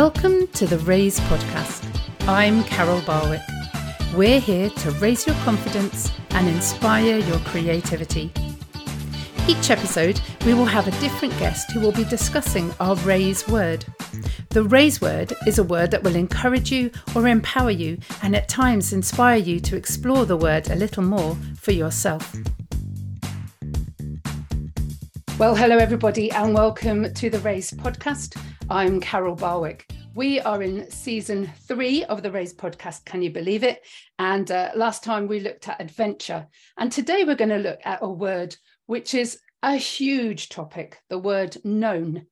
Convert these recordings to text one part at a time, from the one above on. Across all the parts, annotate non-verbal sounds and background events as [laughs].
Welcome to the Raise Podcast. I'm Carol Barwick. We're here to raise your confidence and inspire your creativity. Each episode, we will have a different guest who will be discussing our raise word. The raise word is a word that will encourage you or empower you and at times inspire you to explore the word a little more for yourself. Well, hello, everybody, and welcome to the Raise podcast. I'm Carol Barwick. We are in season three of the Raise podcast. Can you believe it? And uh, last time we looked at adventure. And today we're going to look at a word which is a huge topic the word known.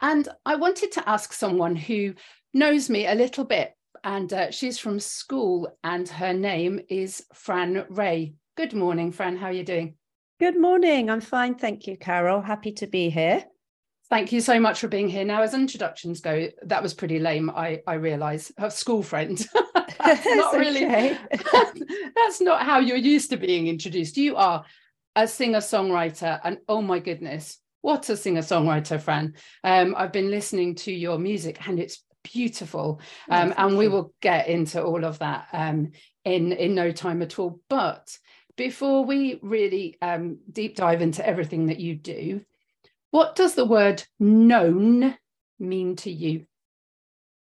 And I wanted to ask someone who knows me a little bit. And uh, she's from school, and her name is Fran Ray. Good morning, Fran. How are you doing? Good morning. I'm fine. Thank you, Carol. Happy to be here. Thank you so much for being here. Now, as introductions go, that was pretty lame. I I realise. A school friend. [laughs] that's not [laughs] really. [laughs] That's not how you're used to being introduced. You are a singer songwriter, and oh my goodness, what a singer songwriter, Fran. Um, I've been listening to your music, and it's beautiful. Um, and we will get into all of that um, in in no time at all. But before we really um, deep dive into everything that you do, what does the word known mean to you?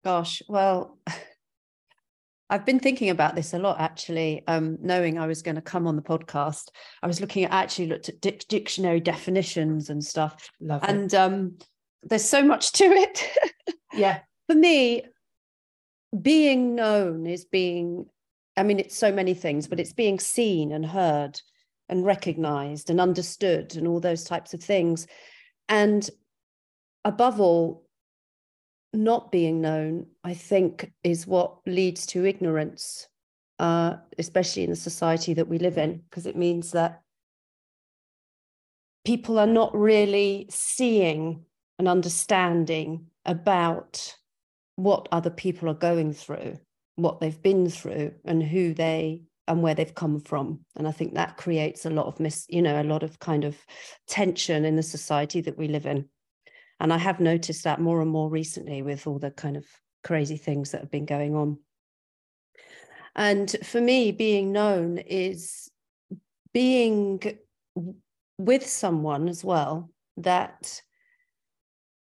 Gosh, well, [laughs] I've been thinking about this a lot actually, um, knowing I was going to come on the podcast. I was looking at actually looked at dic- dictionary definitions and stuff. Love and um, there's so much to it. [laughs] yeah. For me, being known is being I mean, it's so many things, but it's being seen and heard and recognized and understood and all those types of things. And above all, not being known, I think, is what leads to ignorance, uh, especially in the society that we live in, because it means that people are not really seeing and understanding about what other people are going through what they've been through and who they and where they've come from. And i think that creates a lot of mis you know a lot of kind of tension in the society that we live in. And i have noticed that more and more recently with all the kind of crazy things that have been going on. And for me being known is being with someone as well that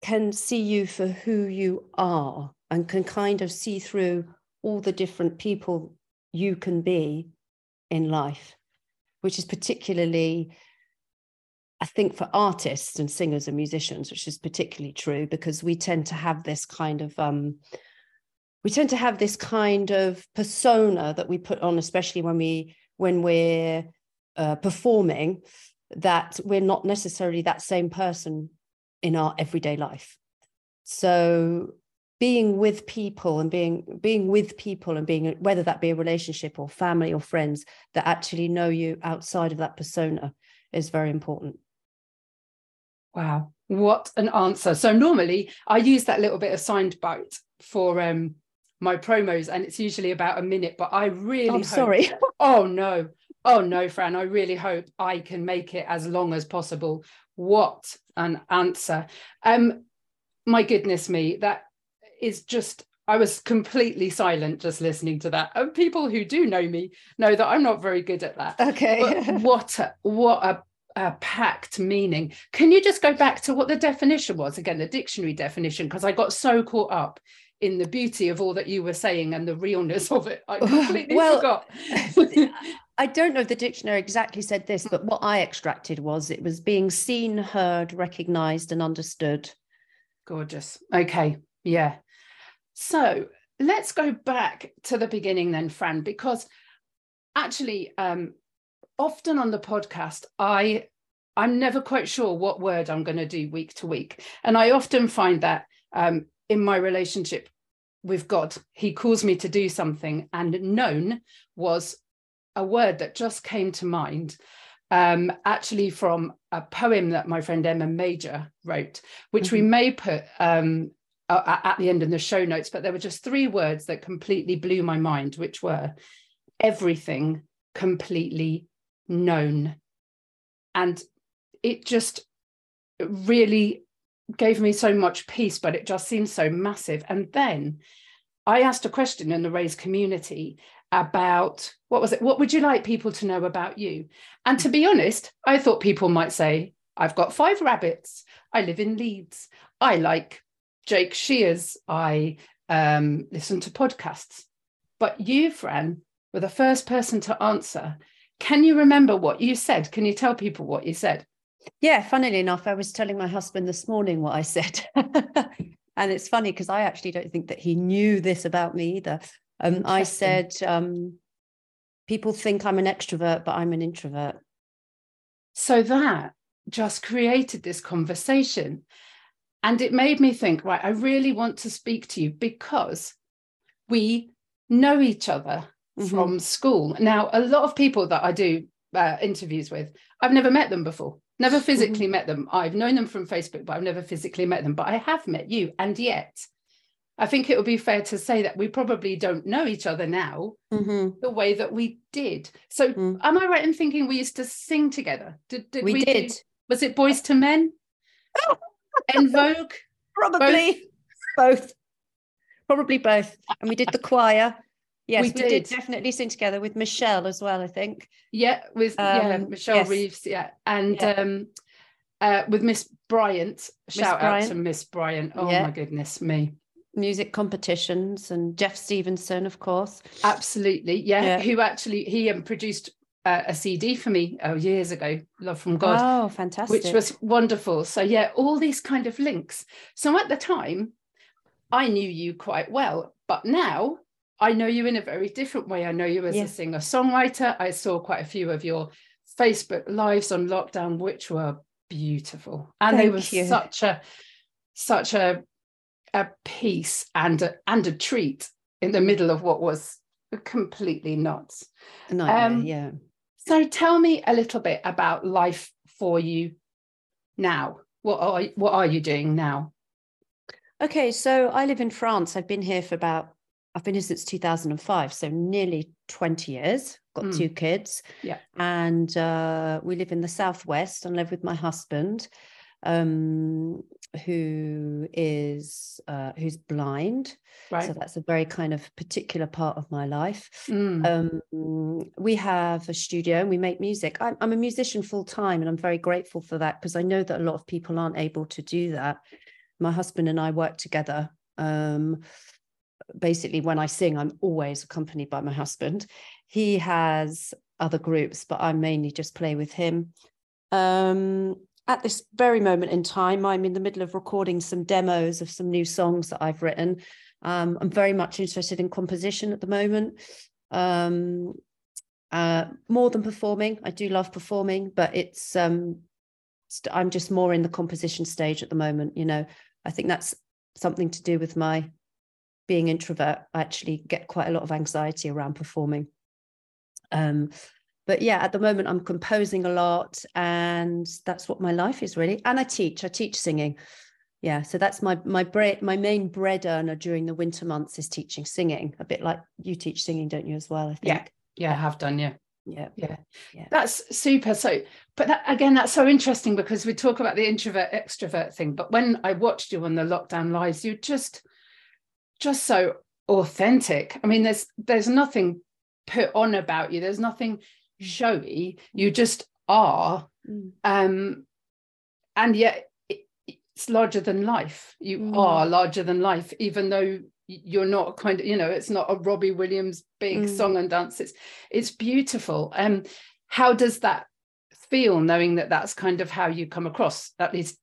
can see you for who you are and can kind of see through all the different people you can be in life, which is particularly, I think, for artists and singers and musicians, which is particularly true because we tend to have this kind of um, we tend to have this kind of persona that we put on, especially when we when we're uh, performing, that we're not necessarily that same person in our everyday life. So being with people and being being with people and being whether that be a relationship or family or friends that actually know you outside of that persona is very important. Wow. What an answer. So normally i use that little bit of sound bite for um my promos and it's usually about a minute but i really I'm hope, sorry. [laughs] Oh no. Oh no fran. I really hope i can make it as long as possible. What an answer. Um my goodness me that is just I was completely silent just listening to that. And people who do know me know that I'm not very good at that. Okay. But [laughs] what a, what a, a packed meaning. Can you just go back to what the definition was again, the dictionary definition? Because I got so caught up in the beauty of all that you were saying and the realness of it. I [laughs] completely well, forgot. [laughs] I don't know if the dictionary exactly said this, but what I extracted was it was being seen, heard, recognized, and understood. Gorgeous. Okay. Yeah. So let's go back to the beginning then, Fran, because actually, um, often on the podcast, I I'm never quite sure what word I'm going to do week to week, and I often find that um, in my relationship with God, He calls me to do something, and known was a word that just came to mind. Um, actually, from a poem that my friend Emma Major wrote, which mm-hmm. we may put um, uh, at the end in the show notes, but there were just three words that completely blew my mind, which were everything completely known. And it just really gave me so much peace, but it just seems so massive. And then I asked a question in the Raise community about what was it? What would you like people to know about you? And to be honest, I thought people might say, I've got five rabbits. I live in Leeds. I like Jake Shears. I um, listen to podcasts. But you, Fran, were the first person to answer. Can you remember what you said? Can you tell people what you said? Yeah, funnily enough, I was telling my husband this morning what I said. [laughs] and it's funny because I actually don't think that he knew this about me either. Um, I said, um, people think I'm an extrovert, but I'm an introvert. So that just created this conversation. And it made me think, right, I really want to speak to you because we know each other mm-hmm. from school. Now, a lot of people that I do uh, interviews with, I've never met them before, never physically mm-hmm. met them. I've known them from Facebook, but I've never physically met them. But I have met you. And yet, I think it would be fair to say that we probably don't know each other now mm-hmm. the way that we did. So, mm. am I right in thinking we used to sing together? Did, did we, we, did? Do, was it Boyz II Men? [laughs] En Vogue? Probably both. both. Probably both. And we did the choir. Yes, we, we did. did. definitely sing together with Michelle as well, I think. Yeah, with um, yeah, Michelle yes. Reeves, yeah. And yeah. um uh with Miss Bryant. Shout Bryant. out to Miss Bryant. Oh yeah. my goodness me music competitions and Jeff Stevenson, of course. Absolutely, yeah. yeah. Who actually he um, produced uh, a CD for me oh, years ago, Love from God. Oh, fantastic! Which was wonderful. So yeah, all these kind of links. So at the time, I knew you quite well, but now I know you in a very different way. I know you as a singer songwriter. I saw quite a few of your Facebook lives on lockdown, which were beautiful, and Thank they were you. such a such a a peace and a, and a treat in the middle of what was completely nuts. um, yeah. So tell me a little bit about life for you now. What are what are you doing now? Okay, so I live in France. I've been here for about I've been here since 2005, so nearly 20 years. Got mm. two kids. Yeah. And uh, we live in the southwest and live with my husband um, who is uh, who's blind. Right. So that's a very kind of particular part of my life. Mm. Um, we have a studio and we make music. I'm, I'm a musician full time, and I'm very grateful for that because I know that a lot of people aren't able to do that. My husband and I work together. Um, basically, when I sing, I'm always accompanied by my husband. He has other groups, but I mainly just play with him. Um, at this very moment in time, I'm in the middle of recording some demos of some new songs that I've written. Um, I'm very much interested in composition at the moment. Um, uh, more than performing, I do love performing, but it's um, st- I'm just more in the composition stage at the moment. You know, I think that's something to do with my being introvert. I actually get quite a lot of anxiety around performing. But yeah at the moment i'm composing a lot and that's what my life is really. And i teach i teach singing. Yeah so that's my my bread my main bread earner during the winter months is teaching singing a bit like you teach singing don't you as well i think? Yeah yeah i have done yeah. Yeah. Yeah. Yeah. That's super. So but that, again that's so interesting because we talk about the introvert extrovert thing but when i watched you on the lockdown lives you just just so authentic. I mean there's there's nothing put on about you. There's nothing showy you just are mm. um and yet it's larger than life you mm. are larger than life even though you're not kind of you know it's not a robbie williams big mm. song and dance it's it's beautiful um how does that feel knowing that that's kind of how you come across at least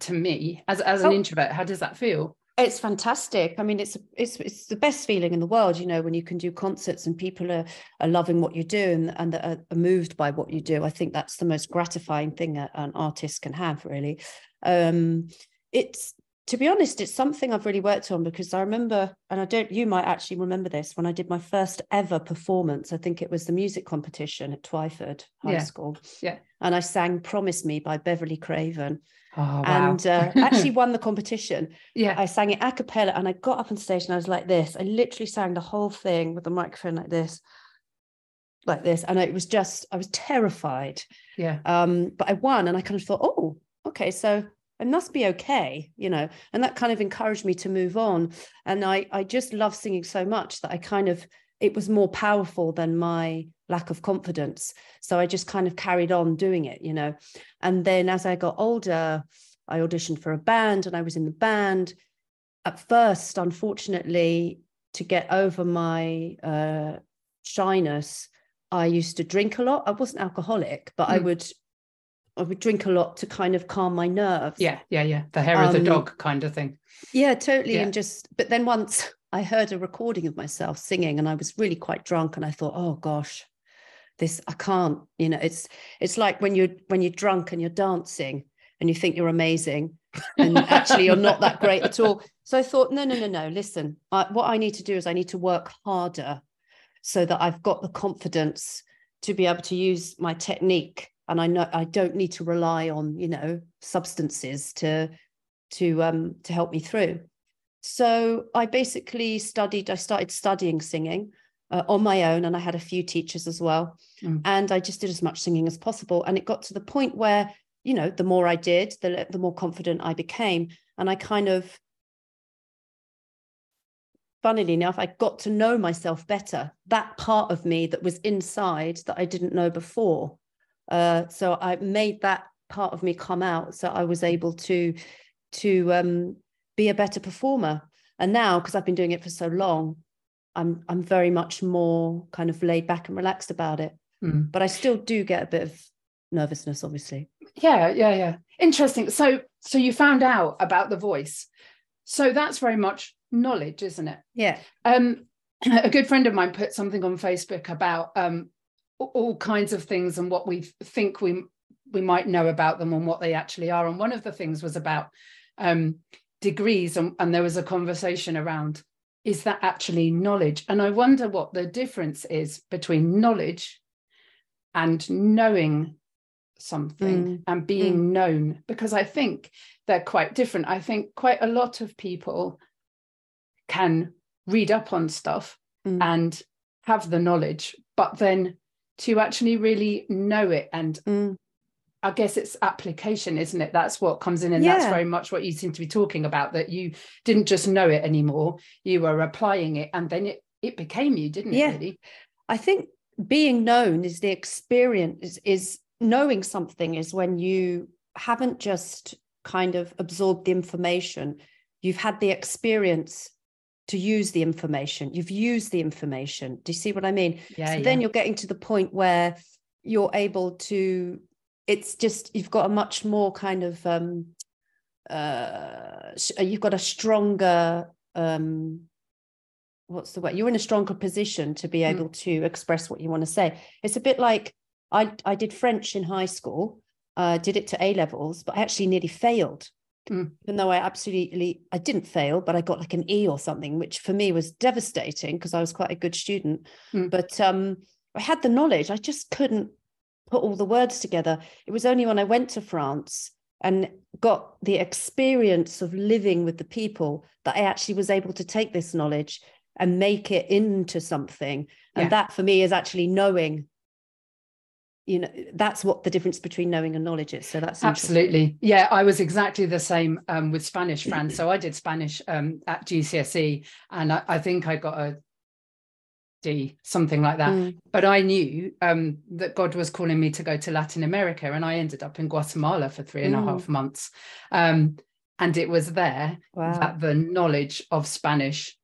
to me as as an oh. introvert how does that feel it's fantastic. I mean, it's it's it's the best feeling in the world, you know, when you can do concerts and people are are loving what you do and and are, are moved by what you do. I think that's the most gratifying thing an artist can have, really. Um, it's to be honest, it's something I've really worked on because I remember, and I don't, you might actually remember this when I did my first ever performance. I think it was the music competition at Twyford High yeah. School. Yeah. And I sang Promise Me by Beverly Craven. Oh, wow. And uh, [laughs] actually won the competition. Yeah. I sang it a cappella and I got up on stage and I was like this. I literally sang the whole thing with the microphone like this, like this. And it was just, I was terrified. Yeah. Um, but I won and I kind of thought, oh, okay, so I must be okay, you know. And that kind of encouraged me to move on. And I I just love singing so much that I kind of it was more powerful than my lack of confidence. So I just kind of carried on doing it, you know. And then as I got older, I auditioned for a band and I was in the band. At first, unfortunately, to get over my uh, shyness, I used to drink a lot. I wasn't alcoholic, but mm. I hmm. would I would drink a lot to kind of calm my nerves. Yeah, yeah, yeah. The hair um, of the um, dog kind of thing. Yeah, totally. Yeah. And just, but then once I heard a recording of myself singing and I was really quite drunk and I thought, oh gosh, this I can't, you know, it's it's like when you're when you're drunk and you're dancing and you think you're amazing and [laughs] actually you're not that great at all. So I thought, no, no, no, no, listen, I, what I need to do is I need to work harder so that I've got the confidence to be able to use my technique and I know I don't need to rely on you know substances to to um to help me through. So I basically studied. I started studying singing uh, on my own, and I had a few teachers as well. Mm. And I just did as much singing as possible. And it got to the point where you know the more I did, the the more confident I became, and I kind of funnily enough, I got to know myself better. That part of me that was inside that I didn't know before. Uh, so I made that part of me come out, so I was able to to um, be a better performer. And now, because I've been doing it for so long, I'm I'm very much more kind of laid back and relaxed about it. Mm. But I still do get a bit of nervousness, obviously. Yeah, yeah, yeah. Interesting. So so you found out about the voice. So that's very much knowledge, isn't it? Yeah. Um, [clears throat] a good friend of mine put something on Facebook about um, all kinds of things and what we think we we might know about them and what they actually are. And one of the things was about um, degrees, and, and there was a conversation around is that actually knowledge? And I wonder what the difference is between knowledge and knowing something mm. and being mm. known, because I think they're quite different. I think quite a lot of people can read up on stuff mm. and have the knowledge, but then to actually really know it and mm. I guess it's application, isn't it? That's what comes in. And yeah. that's very much what you seem to be talking about, that you didn't just know it anymore, you were applying it and then it, it became you, didn't yeah. it really? I think being known is the experience is, is knowing something is when you haven't just kind of absorbed the information, you've had the experience to use the information. You've used the information. Do you see what I mean? Yeah. So yeah. then you're getting to the point where you're able to, it's just, you've got a much more kind of, um, uh, you've got a stronger, um, what's the word? You're in a stronger position to be hmm. able mm. to express what you want to say. It's a bit like I, I did French in high school, uh, did it to A levels, but I actually nearly failed Mm. Even though I absolutely I didn't fail, but I got like an E or something, which for me was devastating because I was quite a good student. Mm. But um, I had the knowledge, I just couldn't put all the words together. It was only when I went to France and got the experience of living with the people that I actually was able to take this knowledge and make it into something. And yeah. that for me is actually knowing you know that's what the difference between knowing and knowledge is so that's absolutely yeah i was exactly the same um, with spanish fran so i did spanish um, at gcse and I, I, think i got a something like that mm. but i knew um, that god was calling me to go to latin america and i ended up in guatemala for three and mm. a half months um, and it was there wow. that the knowledge of spanish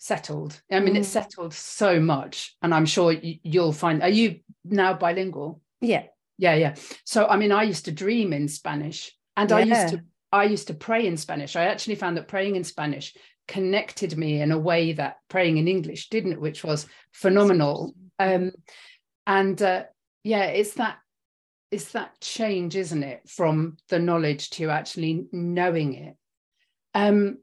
settled. I mean, mm. it's settled so much, and I'm sure you'll find. Are you now bilingual? Yeah, yeah, yeah. So, I mean, I used to dream in Spanish, and yeah. I used to I used to pray in Spanish. I actually found that praying in Spanish connected me in a way that praying in English didn't, which was phenomenal. Um, and uh, yeah, it's that it's that change, isn't it, from the knowledge to actually knowing it. Um,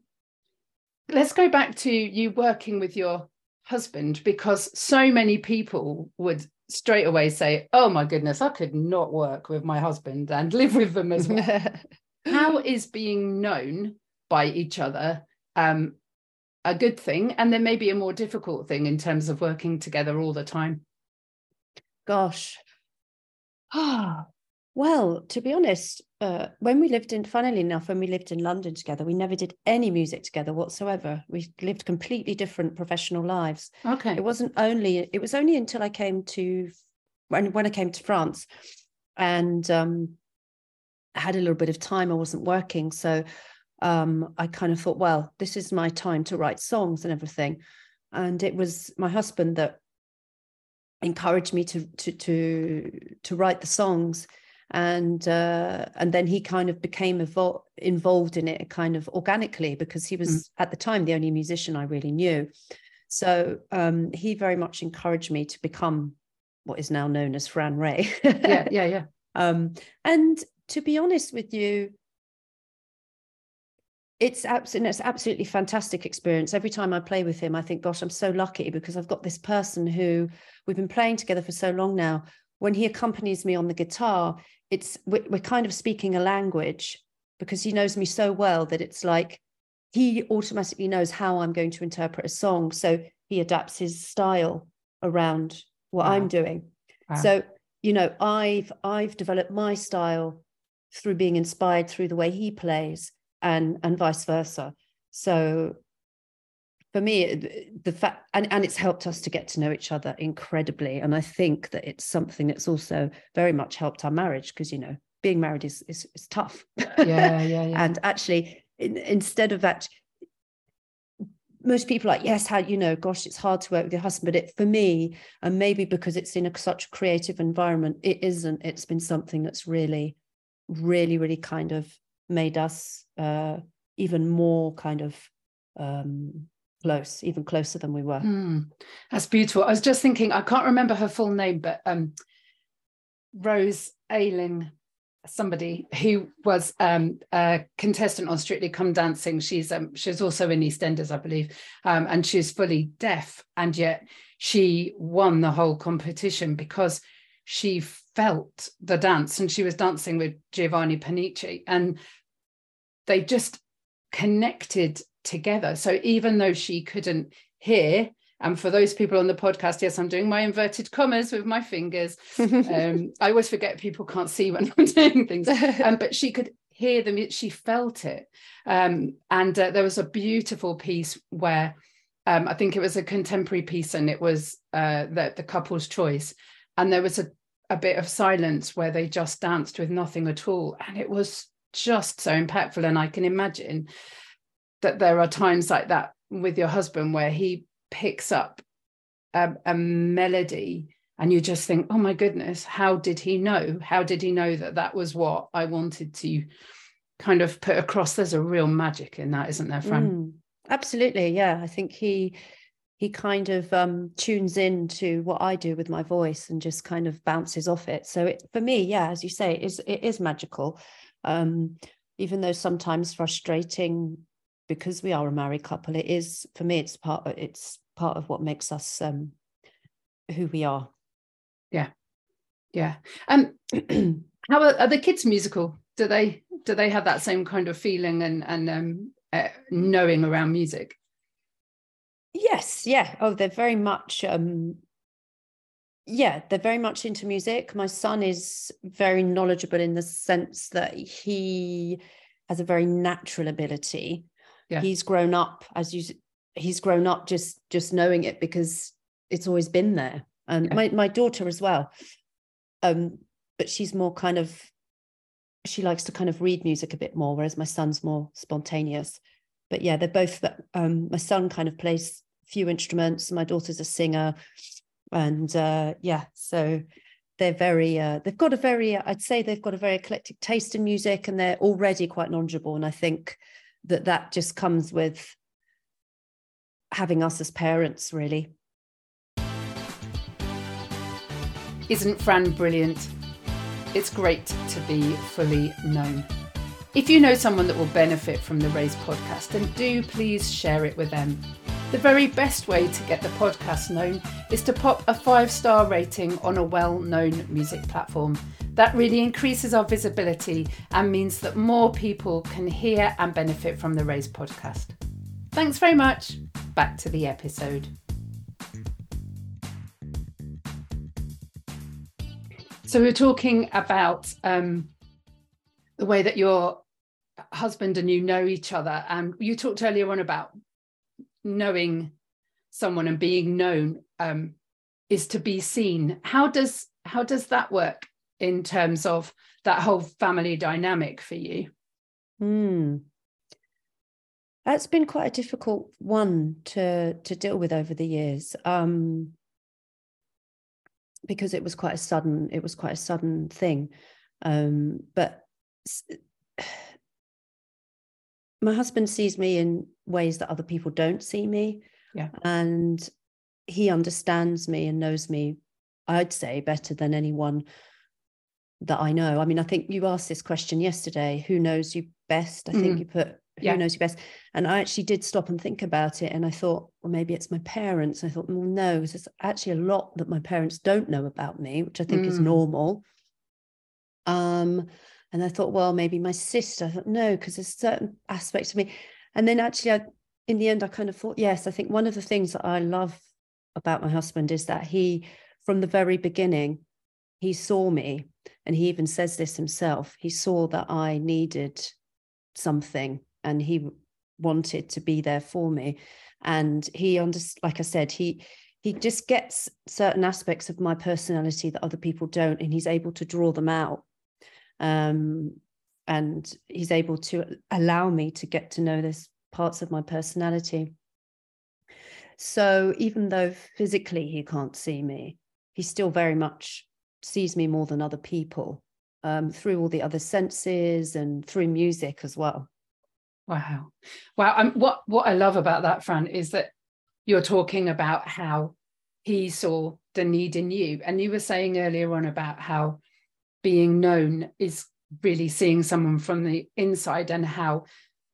let's go back to you working with your husband because so many people would straight away say, Oh my goodness, I could not work with my husband and [laughs] live with them as well. [laughs] How is being known by each other um, a good thing? And then maybe a more difficult thing in terms of working together all the time? Gosh. Ah, [sighs] well, to be honest, uh, when we lived in, funnily enough, when we lived in London together, we never did any music together whatsoever. We lived completely different professional lives. Okay. It wasn't only, it was only until I came to, when, when I came to France and um, I had a little bit of time, I wasn't working. So um, I kind of thought, well, this is my time to write songs and everything. And it was my husband that encouraged me to to to to write the songs and uh, and then he kind of became evol- involved in it kind of organically because he was mm. at the time the only musician I really knew. So um, he very much encouraged me to become what is now known as Fran Ray. yeah, [laughs] yeah, yeah. Um, and to be honest with you, it's absolutely it's absolutely fantastic experience. Every time I play with him, I think, gosh, I'm so lucky because I've got this person who we've been playing together for so long now. When he accompanies me on the guitar, it's we're, we're kind of speaking a language because he knows me so well that it's like he automatically knows how I'm going to interpret a song. So he adapts his style around what wow. I'm doing. Wow. So, you know, I've I've developed my style through being inspired through the way he plays and and vice versa. So for me the fact and, and it's helped us to get to know each other incredibly and i think that it's something that's also very much helped our marriage because you know being married is is, is tough yeah, yeah, yeah. [laughs] and actually in, instead of that most people like yes how you know gosh it's hard to work with your husband but it for me and maybe because it's in a, such a creative environment it isn't it's been something that's really really really kind of made us uh, even more kind of um, close, even closer than we were. Mm, that's beautiful. I was just thinking, I can't remember her full name, but um, Rose Ayling, somebody who was um, a contestant on Strictly Come Dancing. She's um, she's also in EastEnders, I believe, um, and she's fully deaf, and yet she won the whole competition because she felt the dance, and she was dancing with Giovanni Pernice, and they just connected together. So even though she couldn't hear, and for those people on the podcast, yes, I'm doing my inverted commas with my fingers. [laughs] um, I always forget people can't see when I'm [laughs] doing things, um, [laughs] but she could hear them. She felt it, um, and uh, there was a beautiful piece where um, I think it was a contemporary piece, and it was uh, the, the couple's choice, and there was a a bit of silence where they just danced with nothing at all, and it was just so impactful. And I can imagine that there are times like that with your husband where he picks up a, a, melody and you just think oh my goodness how did he know? How did he know that that was what i wanted to kind of put across? There's a real magic in that isn't there fran? Mm, absolutely. Yeah i think he he kind of um, tunes in to what I do with my voice and just kind of bounces off it. So it, for me, yeah, as you say, it is, it is magical. Um, even though sometimes frustrating because we are a married couple, it is for me. It's part. Of, it's part of what makes us um, who we are. Yeah, yeah. Um, [clears throat] how are, are the kids musical? Do they do they have that same kind of feeling and and um, uh, knowing around music? Yes, yeah. Oh, they're very much. Um, yeah, they're very much into music. My son is very knowledgeable in the sense that he has a very natural ability yeah. he's grown up as you he's grown up just just knowing it because it's always been there and yeah. my, my daughter as well um but she's more kind of she likes to kind of read music a bit more whereas my son's more spontaneous but yeah they're both um my son kind of plays few instruments. My daughter's a singer. And uh yeah so they're very uh, they've got a very i'd say they've got a very eclectic taste in music and they're already quite knowledgeable. And i think that that just comes with having us as parents really. Isn't fran brilliant? It's great to be fully known. If you know someone that will benefit from the raise podcast then do please share it with them the very best way to get the podcast known is to pop a five star rating on a well known music platform. That really increases our visibility and means that more people can hear and benefit from the Raise podcast. Thanks very much. Back to the episode. So, we're talking about um, the way that your husband and you know each other and you talked earlier on about knowing someone and being known um, is to be seen. How does how does that work in terms of that whole family dynamic for you? Mm. that's been quite a difficult one to to deal with over the years um, because it was quite a sudden it was quite a sudden thing. Um, but [sighs] my husband sees me in ways that other people don't see me. Yeah. And he understands me and knows me i'd say better than anyone that i know. I mean i think you asked this question yesterday who knows you best? I think mm. you put who yeah. knows you best? And i actually did stop and think about it and i thought well maybe it's my parents. I thought well no there's actually a lot that my parents don't know about me which i think mm. is normal. Um and i thought well maybe my sister i thought no because there's certain aspects of me and then actually I, in the end i kind of thought yes i think one of the things that i love about my husband is that he, from the very beginning, he saw me, and he even says this himself. He saw that I needed something, and he wanted to be there for me. And he under, like I said, he he just gets certain aspects of my personality that other people don't, and he's able to draw them out. Um, and he's able to allow me to get to know this parts of my personality. So even though physically he can't see me, he still very much sees me more than other people um, through all the other senses and through music as well. Wow, wow! Um, what what I love about that, Fran, is that you're talking about how he saw the need in you, and you were saying earlier on about how being known is really seeing someone from the inside, and how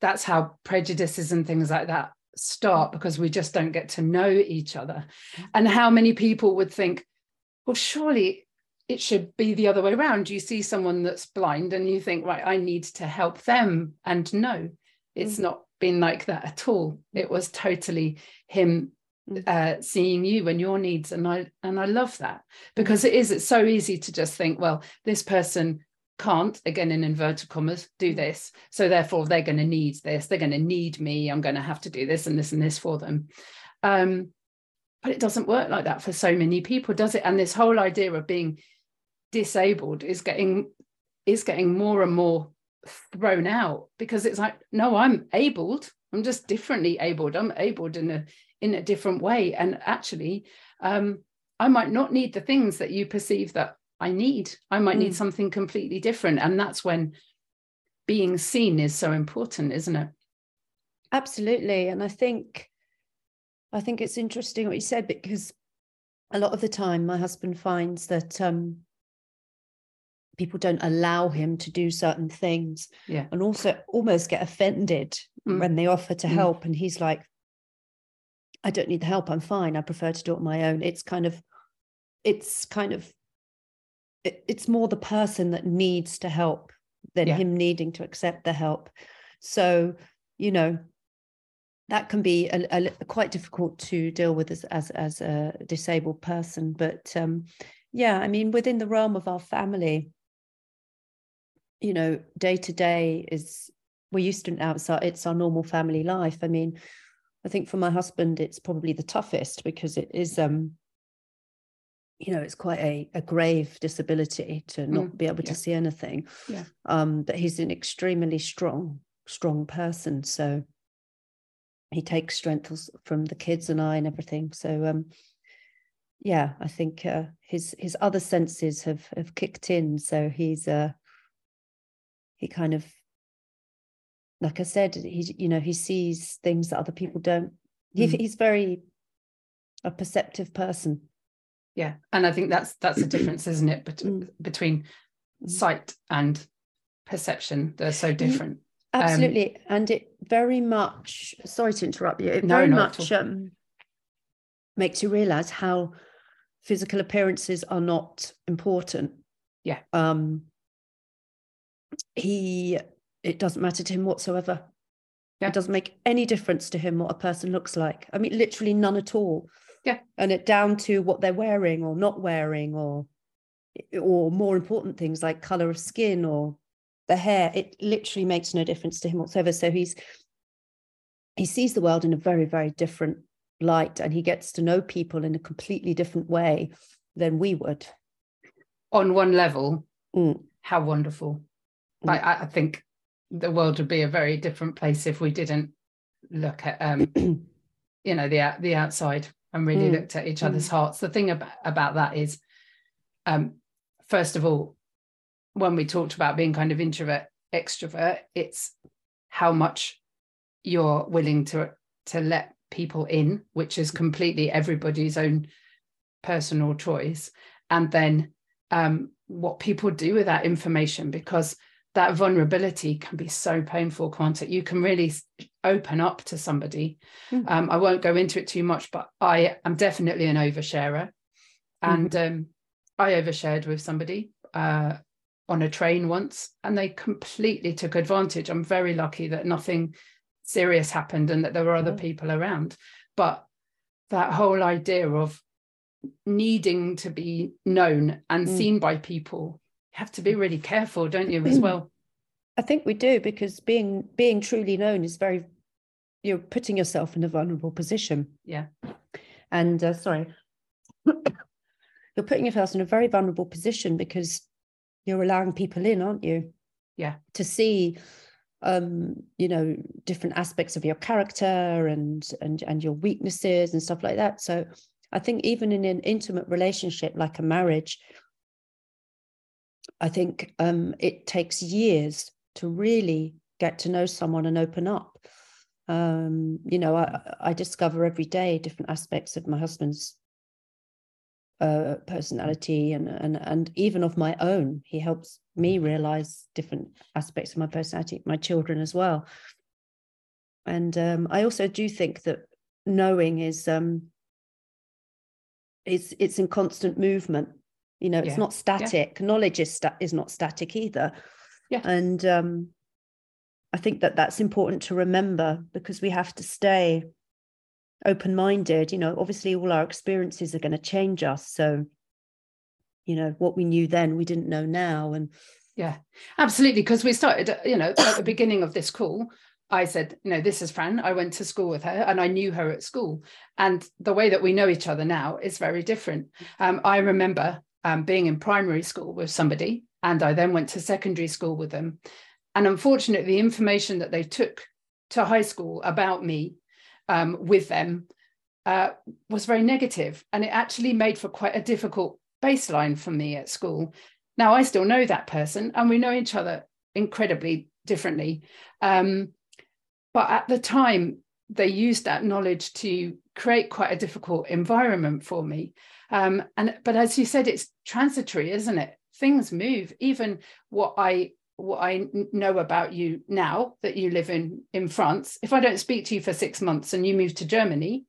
that's how prejudices and things like that start because we just don't get to know each other. Mm-hmm. And how many people would think, well, surely it should be the other way around. You see someone that's blind and you think, right, I need to help them. And no, it's mm-hmm. not been like that at all. It was totally him mm. uh, seeing you and your needs and i and i love that because it is it's so easy to just think well this person can't again in inverted commas do mm. this. So therefore they're going to need this. They're going to need me. I'm going to have to do this and this and this for them. Um, but it doesn't work like that for so many people does it? And this whole idea of being disabled is getting is getting more and more thrown out because it's like no i'm abled. I'm just differently abled. I'm abled in a in a different way. And actually um, i might not need the things that you perceive that I need. I might mm. need something completely different. And that's when being seen is so important, isn't it? Absolutely. And I think I think it's interesting what you said because a lot of the time my husband finds that um, people don't allow him to do certain things yeah. and also almost get offended mm. when they offer to mm. help and he's like i don't need the help i'm fine i prefer to do it on my own it's kind of it's kind of it, it's more the person that needs to help than yeah. him needing to accept the help. So you know that can be a, a, quite difficult to deal with as, as as a disabled person. But um yeah i mean within the realm of our family you know day to day is we're used to it outside it's our normal family life. I mean i think for my husband it's probably the toughest because it is um you know it's quite a, a grave disability to not mm, be able yeah. to see anything. Yeah. Um but he's an extremely strong strong person so he takes strength from the kids and i and everything. So um yeah i think uh, his his other senses have have kicked in so he's uh he kind of like i said he you know he sees things that other people don't. He, mm. he's very a perceptive person yeah. And i think that's that's a difference isn't it Bet- mm. between mm. sight and perception? They're so different. absolutely. Um, and it very much sorry to interrupt you it no, very much um, makes you realize how physical appearances are not important. Yeah. Um he it doesn't matter to him whatsoever. Yeah. it doesn't make any difference to him what a person looks like. I mean literally none at all yeah and it down to what they're wearing or not wearing or or more important things like color of skin or the hair, it literally makes no difference to him whatsoever. So he's he sees the world in a very, very different light and he gets to know people in a completely different way than we would. On one level, Mm. how wonderful. Mm. I, I think the world would be a very different place if we didn't look at um, [clears throat] you know, the the outside and really Mm. looked at each other's hearts. The thing about, about that is um, first of all, when we talked about being kind of introvert, extrovert, it's how much you're willing to to let people in, which is completely everybody's own personal choice, and then um, what people do with that information, because that vulnerability can be so painful, can't it? You can really open up to somebody. Mm. Um, I won't go into it too much, but I am definitely an oversharer, and um, I overshared with somebody uh, on a train once, and they completely took advantage. I'm very lucky that nothing serious happened and that there were other Oh. people around. But that whole idea of needing to be known and Mm. seen by people, have to be really careful, don't you, as well? I think we do because being being truly known is very you're putting yourself in a vulnerable position. Yeah. And uh, sorry, [coughs] you're putting yourself in a very vulnerable position because you're allowing people in, aren't you? Yeah. To see, um, you know, different aspects of your character and and and your weaknesses and stuff like that. So I think even in an intimate relationship like a marriage, I think um, it takes years to really get to know someone and open up. Um, you know, I, I discover every day different aspects of my husband's uh, personality and, and and even of my own. He helps me realize different aspects of my personality, my children as well. And um, I also do think that knowing is um, it's it's in constant movement. You know, it's Yeah. not static. Knowledge is sta- is not static either. Yeah. And um, I think that that's important to remember because we have to stay open minded. You know, obviously, all our experiences are going to change us. So, you know, what we knew then, we didn't know now. And Yeah, absolutely. Because we started, you know, at the beginning of this call, I said, you know, this is Fran. I went to school with her and I knew her at school. And the way that we know each other now is very different. Um, I remember um, being in primary school with somebody, and I then went to secondary school with them. And unfortunately, the information that they took to high school about me um, with them uh, was very negative, and it actually made for quite a difficult baseline for me at school. Now I still know that person, and we know each other incredibly differently. Um, but at the time, they used that knowledge to create quite a difficult environment for me. Um, and but as you said, it's transitory, isn't it? Things move. Even what I what I know about you now that you live in in France, if I don't speak to you for six months and you move to Germany,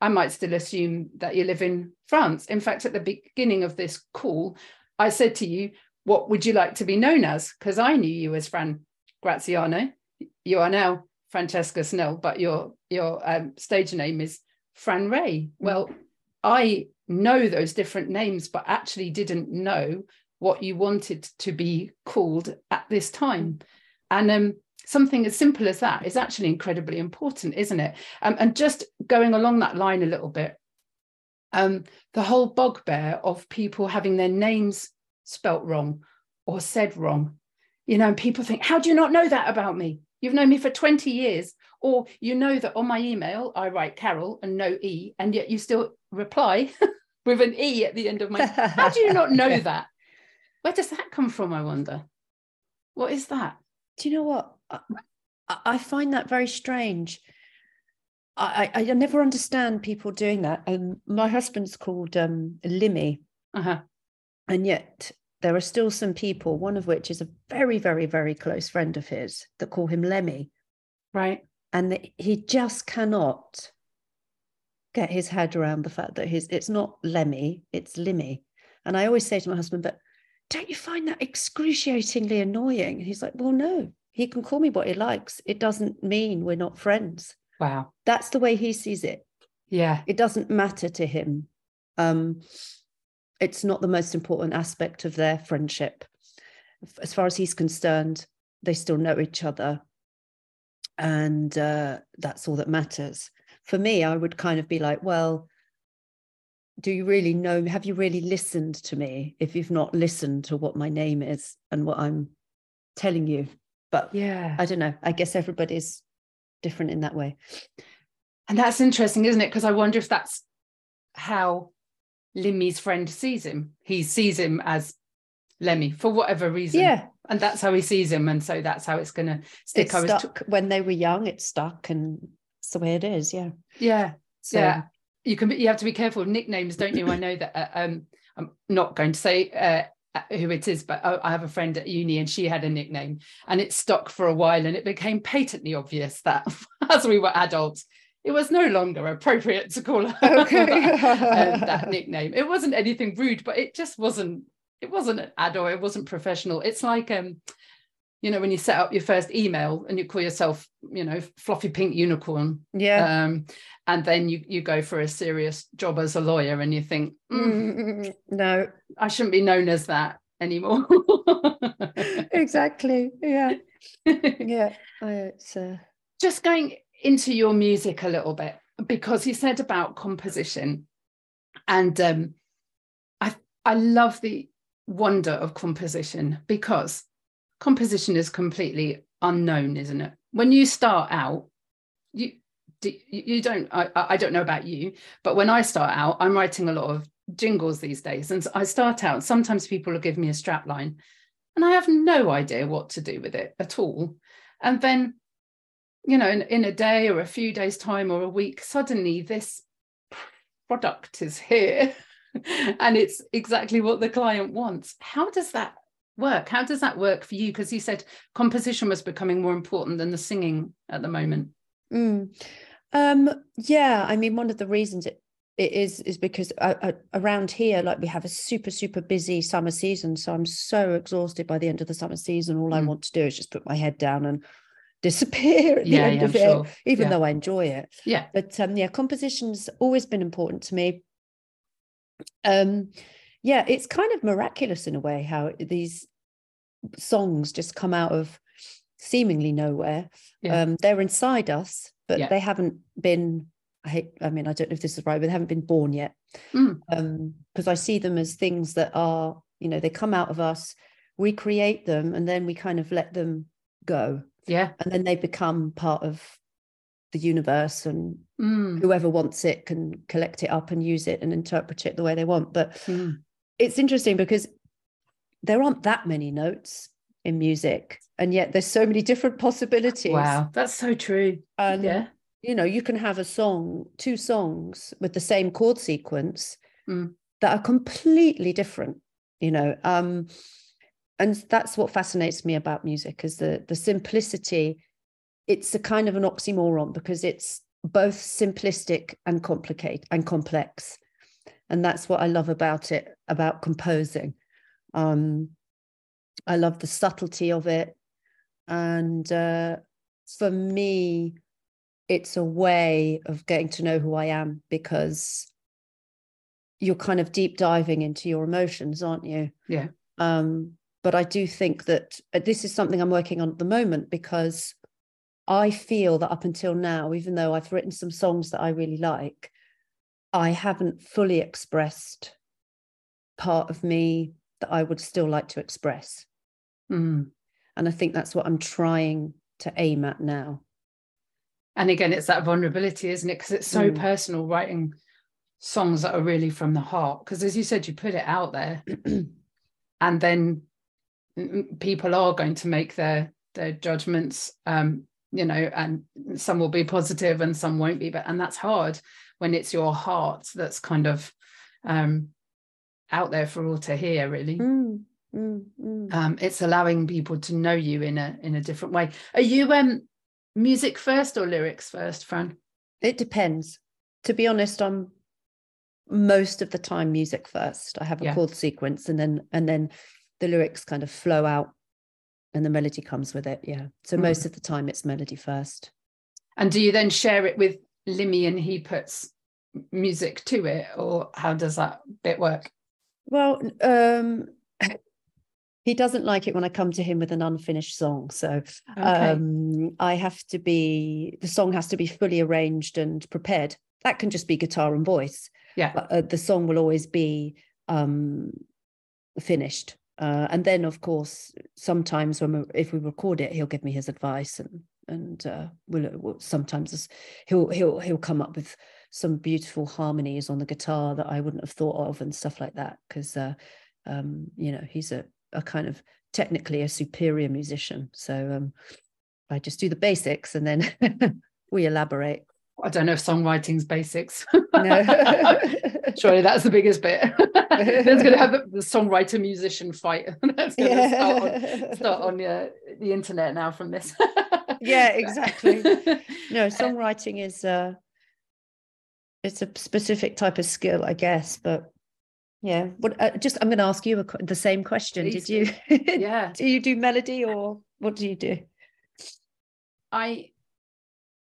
I might still assume that you live in France. In fact, at the beginning of this call, I said to you, "What would you like to be known as?" Because I knew you as Fran Graziano. You are now Francesca Snell, but your your um, stage name is Fran Ray. Well, I know those different names, but actually didn't know what you wanted to be called at this time. And um, something as simple as that is actually incredibly important, isn't it? Um, and just going along that line a little bit, um, the whole bugbear of people having their names spelt wrong or said wrong. You know, and people think, how do you not know that about me? You've known me for 20 years, or you know that on my email I write Carol and no E, and yet you still reply [laughs] with an E at the end of my. How do you not know [laughs] that? Where does that come from? I wonder. What is that? Do you know what? I, I find that very strange. I, I, I never understand people doing that. Um, my husband's called um, Limmy, Uh-huh. and yet there are still some people, one of which is a very, very, very close friend of his, that call him Lemmy. Right. And that he just cannot get his head around the fact that his it's not Lemmy, it's Limmy. And I always say to my husband, but don't you find that excruciatingly annoying? And he's like, well, no, he can call me what he likes. It doesn't mean we're not friends. Wow. That's the way he sees it. Yeah. It doesn't matter to him. Um, it's not the most important aspect of their friendship. As far as he's concerned, they still know each other and uh, that's all that matters. For me i would kind of be like well do you really know have you really listened to me if you've not listened to what my name is and what i'm telling you? But yeah. I don't know. I guess everybody's different in that way. And that's interesting isn't it? Because i wonder if that's how Limmy's friend sees him. He sees him as lemmy for whatever reason. Yeah and that's how he sees him and so that's how it's going to stick it's I was stuck. when they were young it's stuck and it's the way it is yeah. Yeah so yeah. You can be, you have to be careful of nicknames don't you? I know that uh, um i'm not going to say uh, who it is but I, I have a friend at uni and she had a nickname and it stuck for a while and it became patently obvious that [laughs] as we were adults it was no longer appropriate to call her Okay. that, [laughs] um, that [laughs] nickname. It wasn't anything rude but it just wasn't it wasn't an adult it wasn't professional. It's like um you know when you set up your first email and you call yourself you know fluffy pink unicorn. Yeah. Um and then you you go for a serious job as a lawyer and you think "Mm, Mm, no. I shouldn't be known as that anymore. [laughs] [laughs] Exactly. Yeah. [laughs] Yeah. I, it's uh, just going into your music a little bit because you said about composition. And um i i love the wonder of composition because composition is completely unknown isn't it? When you start out you you don't I, I don't know about you but when i start out i'm writing a lot of jingles these days. And i start out sometimes people will give me a strap line and i have no idea what to do with it at all. And then you know in, in a day or a few days time or a week suddenly this product is here [laughs] [laughs] and it's exactly what the client wants. How does that work? How does that work for you? Because you said composition was becoming more important than the singing at the moment. Mm. um yeah i mean one of the reasons it it is is because uh, uh, around here like we have a super super busy summer season. So i'm so exhausted by the end of the summer season. All i Mm. want to do is just put my head down and [laughs] disappear at the Yeah, end yeah, of I'm it sure. even Yeah. though i enjoy it. Yeah. But um yeah composition's always been important to me um yeah it's kind of miraculous in a way how these songs just come out of seemingly nowhere Yeah. um they're inside us but Yeah. they haven't been i hate i mean i don't know if this is right but they haven't been born yet Mm. um because i see them as things that are you know they come out of us we create them and then we kind of let them go yeah and then they become part of the universe and Mm. whoever wants it can collect it up and use it and interpret it the way they want. But Mm. it's interesting because there aren't that many notes in music, and yet there's so many different possibilities. wow that's so true And yeah you know, you can have a song, two songs with the same chord sequence Mm. that are completely different, you know. Um, and that's what fascinates me about music is the the simplicity. It's a kind of an oxymoron because it's both simplistic and complicate and complex. And that's what I love about it, about composing. Um, I love the subtlety of it. And uh, for me, it's a way of getting to know who I am because you're kind of deep diving into your emotions, aren't you? Yeah. Um, but I do think that uh, this is something I'm working on at the moment because I feel that up until now, even though I've written some songs that I really like, I haven't fully expressed part of me that I would still like to express. Mm. And I think that's what I'm trying to aim at now. and again it's that vulnerability isn't it because it's so Mm. personal writing songs that are really from the heart because as you said you put it out there [clears throat] and then mm, people are going to make their their judgments um you know and some will be positive and some won't be but and that's hard when it's your heart that's kind of um out there for all to hear really Mm, mm, mm. um it's allowing people to know you in a in a different way are you um music first or lyrics first fran It depends. To be honest, I'm most of the time music first. I have a Yeah. chord sequence and then and then the lyrics kind of flow out and the melody comes with it. Yeah. So Mhm. most of the time it's melody first. And do you then share it with Limmy and he puts music to it, or how does that bit work? Well, um [laughs] he doesn't like it when I come to him with an unfinished song. So Okay. um, I have to be the song has to be fully arranged and prepared. That can just be guitar and voice. yeah. But uh, the song will always be um, finished. Uh, and then, of course, sometimes when we, if we record it, he'll give me his advice, and and uh, we'll, we'll sometimes he'll he'll he'll come up with some beautiful harmonies on the guitar that I wouldn't have thought of and stuff like that. Because uh, um, you know he's a a kind of technically a superior musician, so um, I just do the basics and then [laughs] we elaborate. I don't know if songwriting's basics. No. [laughs] Surely that's the biggest bit. There's going to have the, songwriter musician fight. [laughs] that's going to start on, start on uh, the internet now from this. [laughs] Yeah, exactly. no songwriting is uh it's a specific type of skill i guess but yeah what uh, just i'm going to ask you a, the same question Please did you yeah. do you do melody or what do you do I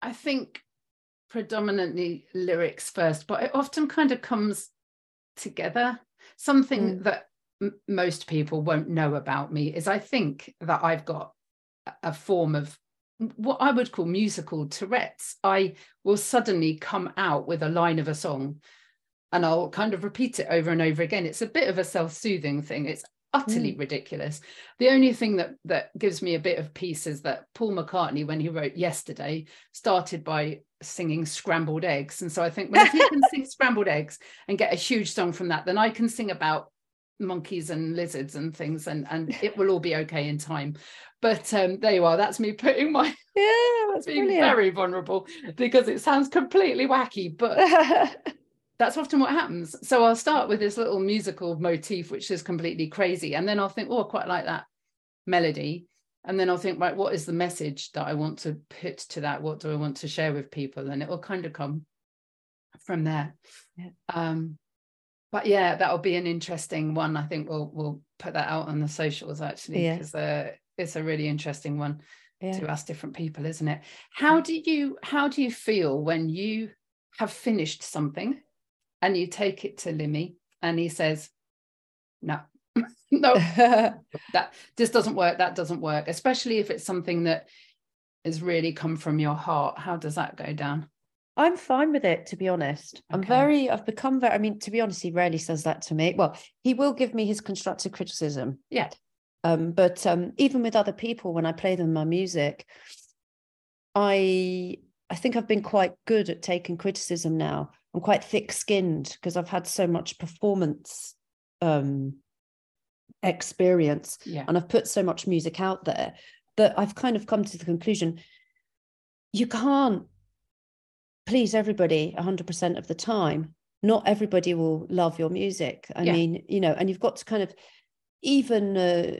I think predominantly lyrics first, but it often kind of comes together. Something Mm. that m- most people won't know about me is I think that I've got a- a form of what I would call musical Tourette's. I will suddenly come out with a line of a song and I'll kind of repeat it over and over again. It's a bit of a self-soothing thing. It's utterly ridiculous. The only thing that that gives me a bit of peace is that Paul McCartney, when he wrote Yesterday, started by singing scrambled eggs. And so I think, well, if you can sing [laughs] scrambled eggs and get a huge song from that, then I can sing about monkeys and lizards and things and and it will all be okay in time but um there you are that's me putting my yeah that's [laughs] being brilliant very vulnerable because it sounds completely wacky but [laughs] that's often what happens. So I'll start with this little musical motif, which is completely crazy. And then I'll think, oh, I quite like that melody. And then I'll think, right, what is the message that I want to put to that? What do I want to share with people? And it will kind of come from there. Yeah. Um, but yeah, that'll be an interesting one. I think we'll we'll put that out on the socials actually, Yeah. because uh, it's a really interesting one yeah. to ask different people, isn't it? How do you how do you feel when you have finished something and you take it to Limmy and he says, No, [laughs] no, [laughs] that this doesn't work, that doesn't work, especially if it's something that has really come from your heart. How does that go down? I'm fine with it, to be honest. I'm very, I've become very, I mean, to be honest, he rarely says that to me. Well, he will give me his constructive criticism. Yeah. Um, but um, even with other people, when I play them my music, I I think I've been quite good at taking criticism now. I'm quite thick-skinned because I've had so much performance um experience Yeah. and I've put so much music out there that I've kind of come to the conclusion you can't please everybody 100% of the time. Not everybody will love your music. I Yeah. mean, you know, and you've got to kind of even uh,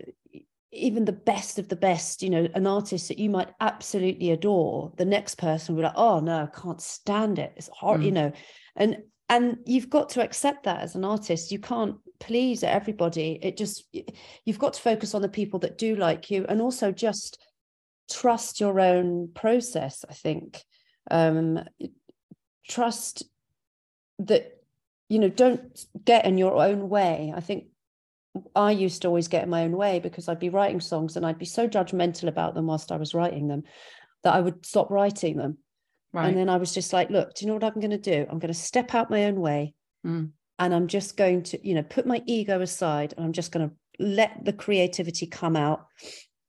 even the best of the best, you know, an artist that you might absolutely adore, the next person will be like, oh no, I can't stand it. It's hard, you Mm. know, and and you've got to accept that as an artist. You can't please everybody. It just you've got to focus on the people that do like you, and also just trust your own process. I think um, trust that you know don't get in your own way. I think I used to always get in my own way because I'd be writing songs and I'd be so judgmental about them whilst I was writing them that I would stop writing them. Right. And then I was just like, look, do you know what I'm going to do? I'm going to step out my own way Mm. and I'm just going to, you know, put my ego aside and I'm just going to let the creativity come out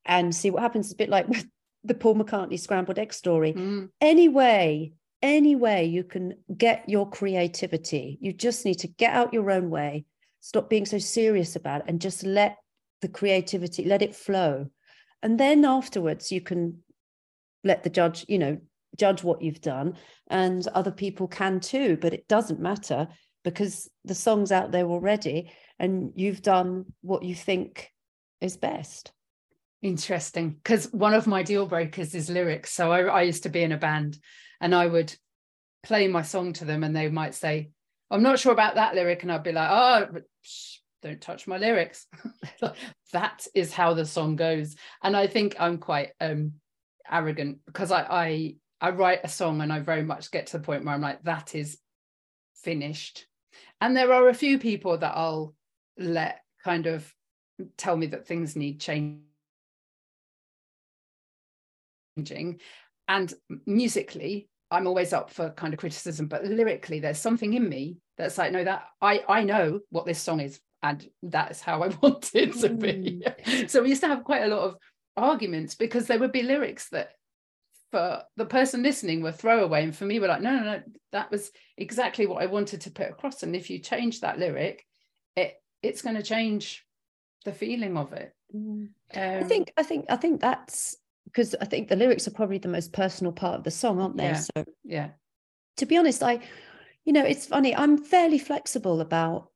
and see what happens. It's a bit like with [laughs] the Paul McCartney scrambled egg story. Mm. Any way, any way you can get your creativity, you just need to get out your own way, stop being so serious about it and just let the creativity, let it flow. And then afterwards you can let the judge, you know, judge what you've done and other people can too, but it doesn't matter because the song's out there already and you've done what you think is best. Interesting. Because one of my deal breakers is lyrics. So I, I used to be in a band and I would play my song to them and they might say, I'm not sure about that lyric. And I'd be like, oh, don't touch my lyrics. [laughs] that is how the song goes. And I think I'm quite um, arrogant because I, I I write a song and I very much get to the point where I'm like, that is finished. And there are a few people that I'll let kind of tell me that things need changing and musically i'm always up for kind of criticism but lyrically there's something in me that's like no that i i know what this song is and that's how i [laughs] want it to be mm. so we used to have quite a lot of arguments because there would be lyrics that for the person listening were throwaway and for me were like no no no that was exactly what i wanted to put across. And if you change that lyric it it's going to change the feeling of it. Mm. um, i think i think i think that's because i think the lyrics are probably the most personal part of the song aren't they? Yeah, so yeah. to be honest i you know it's funny i'm fairly flexible about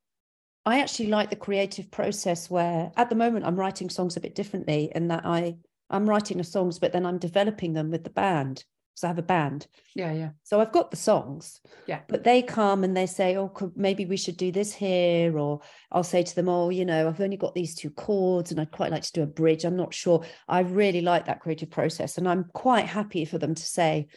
i actually like the creative process where at the moment i'm writing songs a bit differently and that i I'm writing the songs, but then I'm developing them with the band. So I have a band. Yeah, yeah. So I've got the songs. Yeah. But they come and they say, oh, could, maybe we should do this here. Or I'll say to them, oh, you know, I've only got these two chords and I'd quite like to do a bridge. I'm not sure. I really like that creative process. And I'm quite happy for them to say,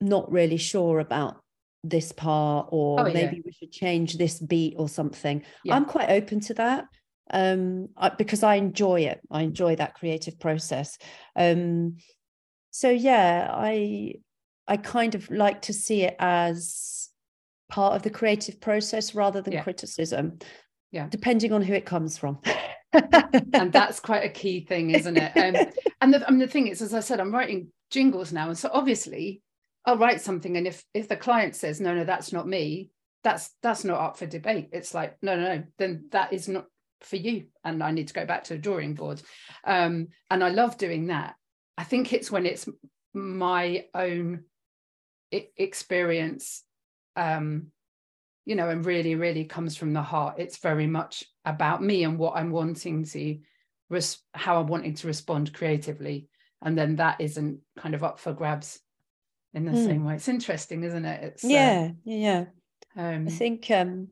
not really sure about this part or oh, maybe yeah. we should change this beat or something. Yeah. I'm quite open to that um, I, because I enjoy it. I enjoy that creative process. Um, so yeah, I I kind of like to see it as part of the creative process rather than yeah. criticism. Yeah, depending on who it comes from. [laughs] and that's quite a key thing, isn't it? Um, [laughs] and the, I mean, the thing is, as I said, I'm writing jingles now, and so obviously I'll write something, and if if the client says no, no, that's not me, that's that's not up for debate. It's like no, no, no, then that is not for you and i need to go back to the drawing board. Um, and i love doing that. I think it's when it's my own experience um, you know and really really comes from the heart. It's very much about me and what i'm wanting to how i'm wanting to respond creatively. And then that isn't kind of up for grabs in the mm. same way. It's interesting isn't it? It's yeah uh, yeah. Um, i think um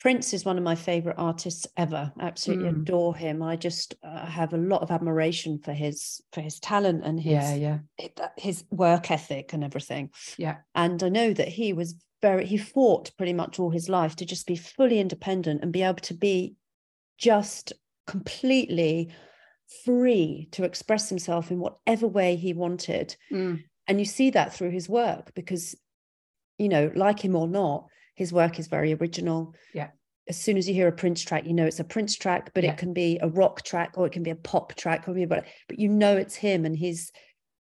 Prince is one of my favorite artists ever. Absolutely mm. adore him. I just uh, have a lot of admiration for his for his talent and his yeah, yeah. his work ethic and everything. Yeah. And I know that he was very he fought pretty much all his life to just be fully independent and be able to be just completely free to express himself in whatever way he wanted. Mm. And you see that through his work because you know, like him or not, his work is very original. Yeah. As soon as you hear a Prince track, you know it's a Prince track, but yeah. it can be a rock track or it can be a pop track or but but you know it's him and he's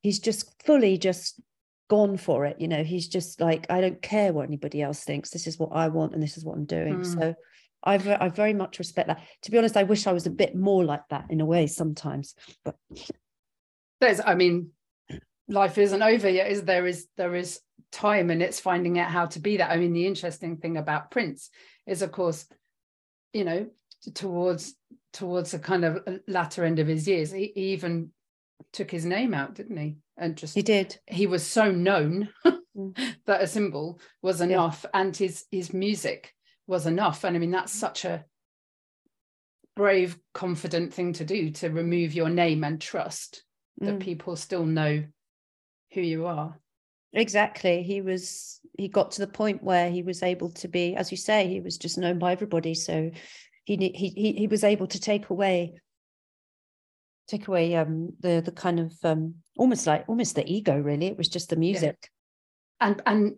he's just fully just gone for it. You know, he's just like, I don't care what anybody else thinks. This is what I want and this is what I'm doing. Mm. So I, I very much respect that. To be honest, I wish I was a bit more like that in a way sometimes. But there's, I mean, life isn't over yet. Is there is there is time and it's finding out how to be that i mean the interesting thing about prince is of course you know towards towards the kind of latter end of his years he, he even took his name out didn't he and just he did he was so known mm. [laughs] that a symbol was enough yeah. and his his music was enough and i mean that's such a brave confident thing to do to remove your name and trust that mm. people still know who you are Exactly. He was he got to the point where he was able to be, as you say, he was just known by everybody. So he he he, he was able to take away take away um the the kind of um almost like almost the ego really it was just the music yeah. and and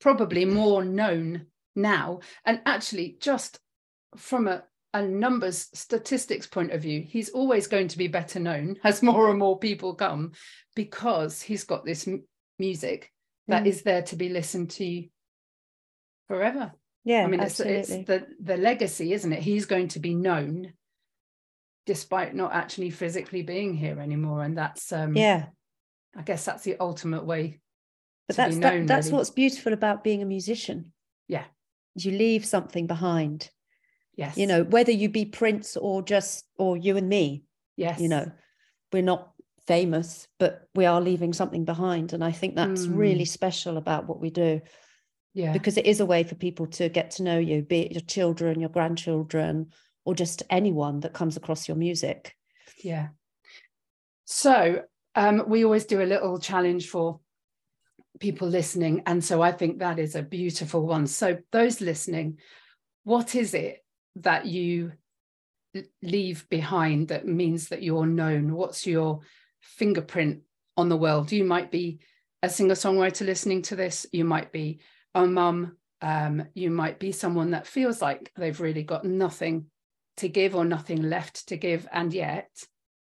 probably more known now and actually just from a a numbers statistics point of view he's always going to be better known as more and more people come because he's got this music that mm. is there to be listened to forever. Yeah, I mean, it's, it's the the legacy, isn't it? He's going to be known despite not actually physically being here anymore, and that's um, yeah. I guess that's the ultimate way. But that's known, that, that's really. what's beautiful about being a musician. Yeah, you leave something behind. Yes, you know whether you be Prince or just or you and me. Yes, you know we're not famous, but we are leaving something behind. And I think that's mm. really special about what we do. Yeah. Because it is a way for people to get to know you, be it your children, your grandchildren, or just anyone that comes across your music. Yeah. So um, we always do a little challenge for people listening. And so I think that is a beautiful one. So, those listening, what is it that you leave behind that means that you're known? What's your fingerprint on the world? You might be a singer songwriter listening to this, you might be a mum, um, you might be someone that feels like they've really got nothing to give or nothing left to give, and yet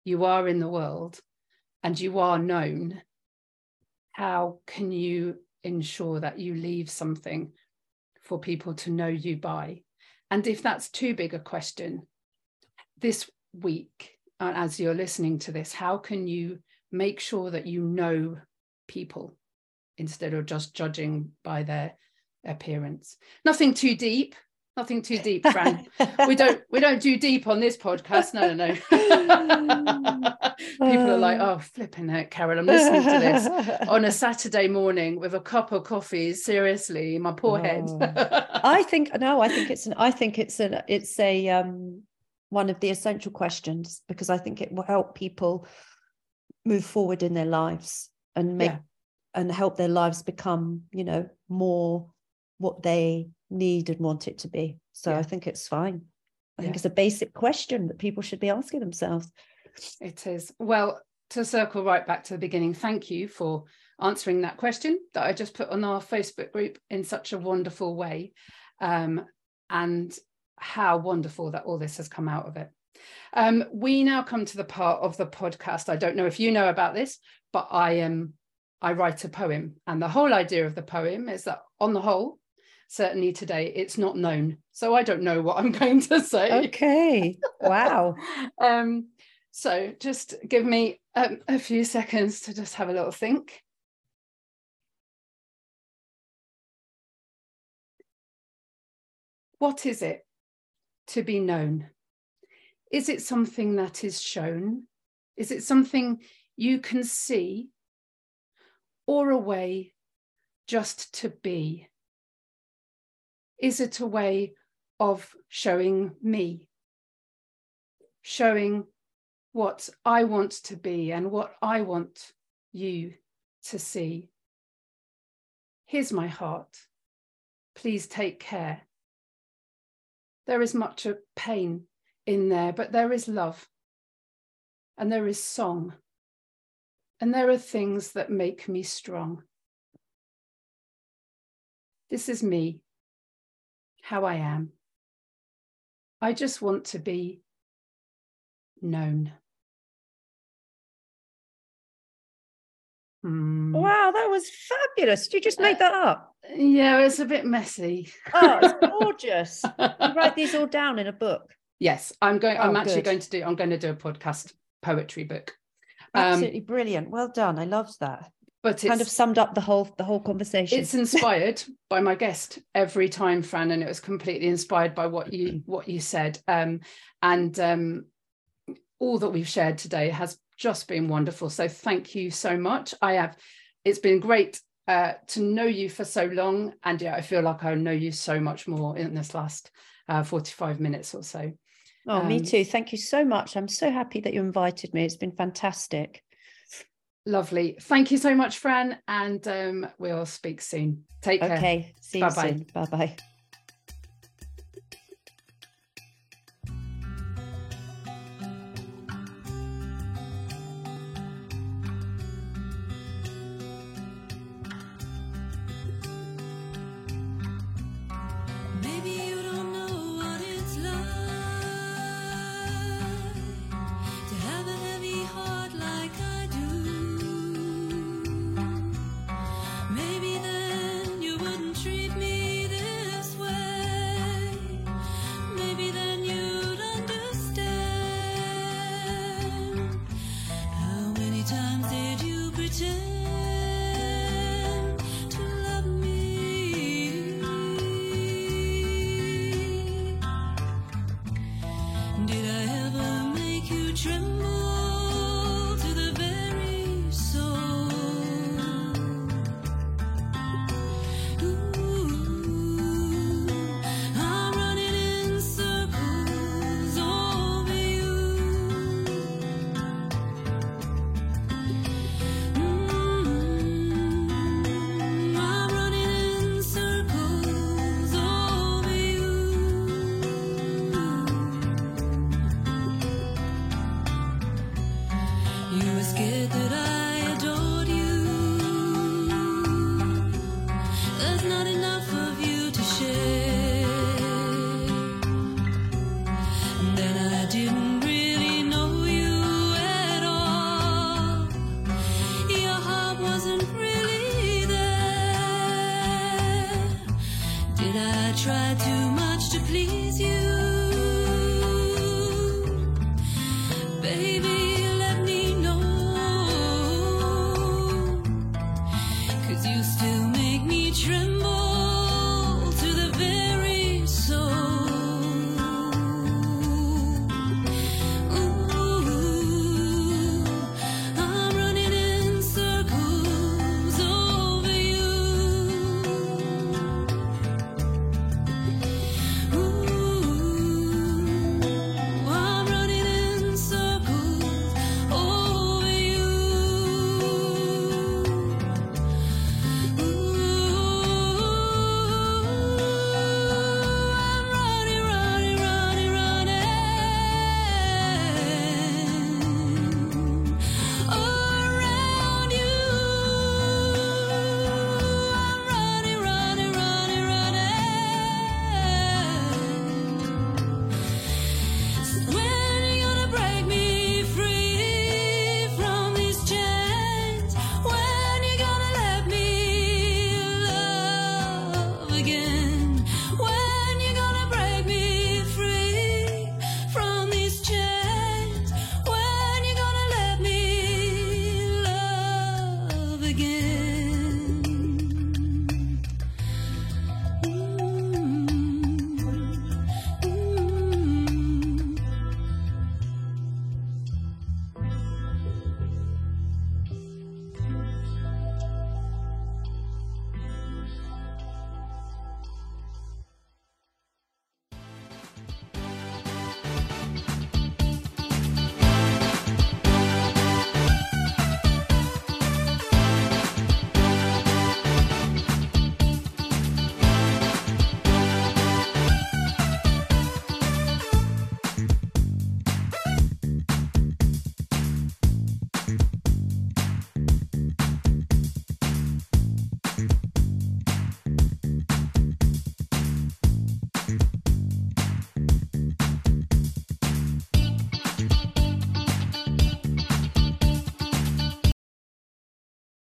you are in the world and you are known. How can you ensure that you leave something for people to know you by? And if that's too big a question, this week, uh, as you're listening to this, how can you make sure that you know people instead of just judging by their appearance? Nothing too deep. Nothing too deep, Fran. we don't we don't do deep on this podcast. No, no, no. [laughs] People are like, oh, flipping it, Carol. I'm listening to this on a Saturday morning with a cup of coffee. Seriously, my poor oh. head. I think no, I think it's an I think it's an it's a um one of the essential questions because I think it will help people move forward in their lives and make yeah. and help their lives become, you know, more what they need and want it to be. So yeah. I think it's fine. I yeah. think it's a basic question that people should be asking themselves. It is. Well, to circle right back to the beginning, thank you for answering that question that I just put on our Facebook group in such a wonderful way. Um, and how wonderful that all this has come out of it. Um, we now come to the part of the podcast. I don't know if you know about this, but I am um, I write a poem, and the whole idea of the poem is that, on the whole, certainly today, it's not known. So I don't know what I'm [laughs] going to say. Okay. Wow. [laughs] um, so just give me um, a few seconds to just have a little think. What is it to be known? Is it something that is shown? Is it something you can see? Or a way just to be? Is it a way of showing me? Showing what I want to be and what I want you to see. Here's my heart. Please take care. There is much of pain in there, but there is love and there is song and there are things that make me strong. This is me, how I am. I just want to be known. Mm. Wow, that was fabulous. Did you just make that up? Yeah, it's a bit messy. Oh, it's [laughs] gorgeous. you write these all down in a book. Yes, I'm going. Oh, I'm actually good. going to do. I'm going to do a podcast poetry book. Um, Absolutely um, brilliant. Well done. I loved that. But it's kind of summed up the whole the whole conversation. It's inspired [laughs] by my guest every time, Fran, and it was completely inspired by what you what you said. Um, and um, all that we've shared today has just been wonderful. So thank you so much. I have, it's been great uh, to know you for so long. And yeah, I feel like I know you so much more in this last uh, 45 minutes or so. Oh, um, me too. Thank you so much. I'm so happy that you invited me. It's been fantastic. Lovely. Thank you so much, Fran. And um, we'll speak soon. Take care. Okay. See you Bye-bye. soon. Bye bye.